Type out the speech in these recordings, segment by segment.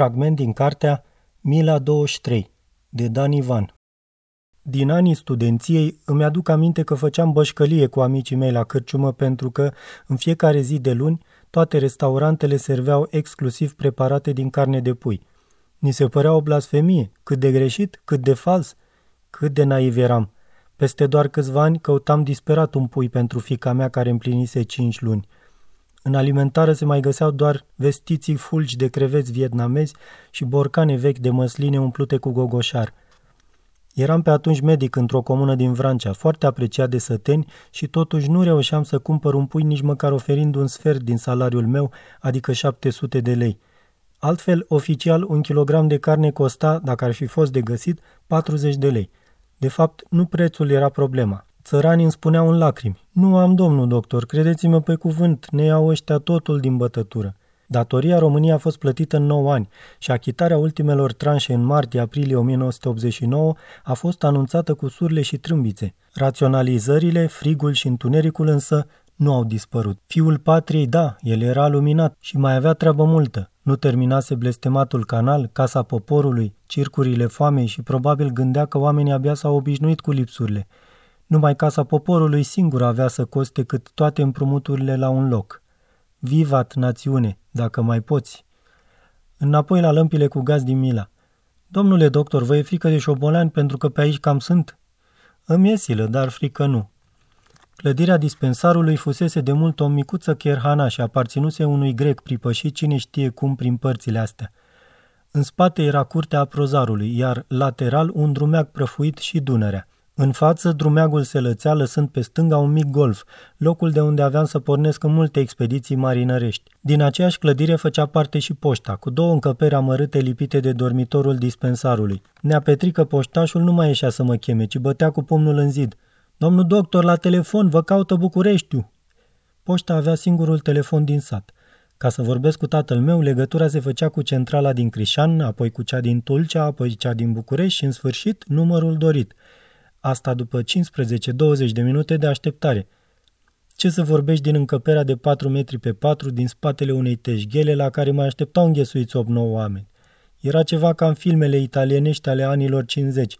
Fragment din cartea Mila 23 de Dan Ivan Din anii studenției îmi aduc aminte că făceam bășcălie cu amicii mei la cârciumă pentru că în fiecare zi de luni toate restaurantele serveau exclusiv preparate din carne de pui. Ni se părea o blasfemie, cât de greșit, cât de fals, cât de naiv eram. Peste doar câțiva ani căutam disperat un pui pentru fica mea care împlinise cinci luni – în alimentară se mai găseau doar vestiții fulgi de creveți vietnamezi și borcane vechi de măsline umplute cu gogoșar. Eram pe atunci medic într-o comună din Vrancea, foarte apreciat de săteni și totuși nu reușeam să cumpăr un pui nici măcar oferind un sfert din salariul meu, adică 700 de lei. Altfel, oficial, un kilogram de carne costa, dacă ar fi fost de găsit, 40 de lei. De fapt, nu prețul era problema. Țăranii îmi spuneau în lacrimi. Nu am, domnul doctor, credeți-mă pe cuvânt, ne iau ăștia totul din bătătură. Datoria României a fost plătită în 9 ani și achitarea ultimelor tranșe în martie-aprilie 1989 a fost anunțată cu surle și trâmbițe. Raționalizările, frigul și întunericul însă nu au dispărut. Fiul patriei, da, el era luminat și mai avea treabă multă. Nu terminase blestematul canal, casa poporului, circurile foamei și probabil gândea că oamenii abia s-au obișnuit cu lipsurile numai casa poporului singur avea să coste cât toate împrumuturile la un loc. Vivat, națiune, dacă mai poți. Înapoi la lămpile cu gaz din Mila. Domnule doctor, vă e frică de șobolani pentru că pe aici cam sunt? Îmi e silă, dar frică nu. Clădirea dispensarului fusese de mult o micuță cherhana și aparținuse unui grec pripășit cine știe cum prin părțile astea. În spate era curtea prozarului, iar lateral un drumeac prăfuit și Dunărea. În față, drumeagul se lățea lăsând pe stânga un mic golf, locul de unde aveam să pornesc în multe expediții marinărești. Din aceeași clădire făcea parte și poșta, cu două încăperi amărâte lipite de dormitorul dispensarului. Nea Petrică poștașul nu mai ieșea să mă cheme, ci bătea cu pumnul în zid. Domnul doctor, la telefon, vă caută Bucureștiu!" Poșta avea singurul telefon din sat. Ca să vorbesc cu tatăl meu, legătura se făcea cu centrala din Crișan, apoi cu cea din Tulcea, apoi cea din București și, în sfârșit, numărul dorit – Asta după 15-20 de minute de așteptare. Ce să vorbești din încăperea de 4 metri pe 4 din spatele unei teșghele la care mai așteptau înghesuiți 8-9 oameni. Era ceva ca în filmele italienești ale anilor 50.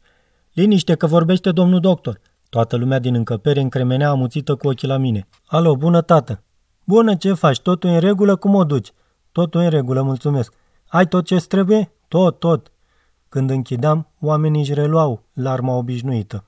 Liniște că vorbește domnul doctor. Toată lumea din încăpere încremenea amuțită cu ochii la mine. Alo, bună tată! Bună, ce faci? Totul în regulă? Cum o duci? Totul în regulă, mulțumesc. Ai tot ce trebuie? Tot, tot. Când închideam, oamenii își reluau larma obișnuită.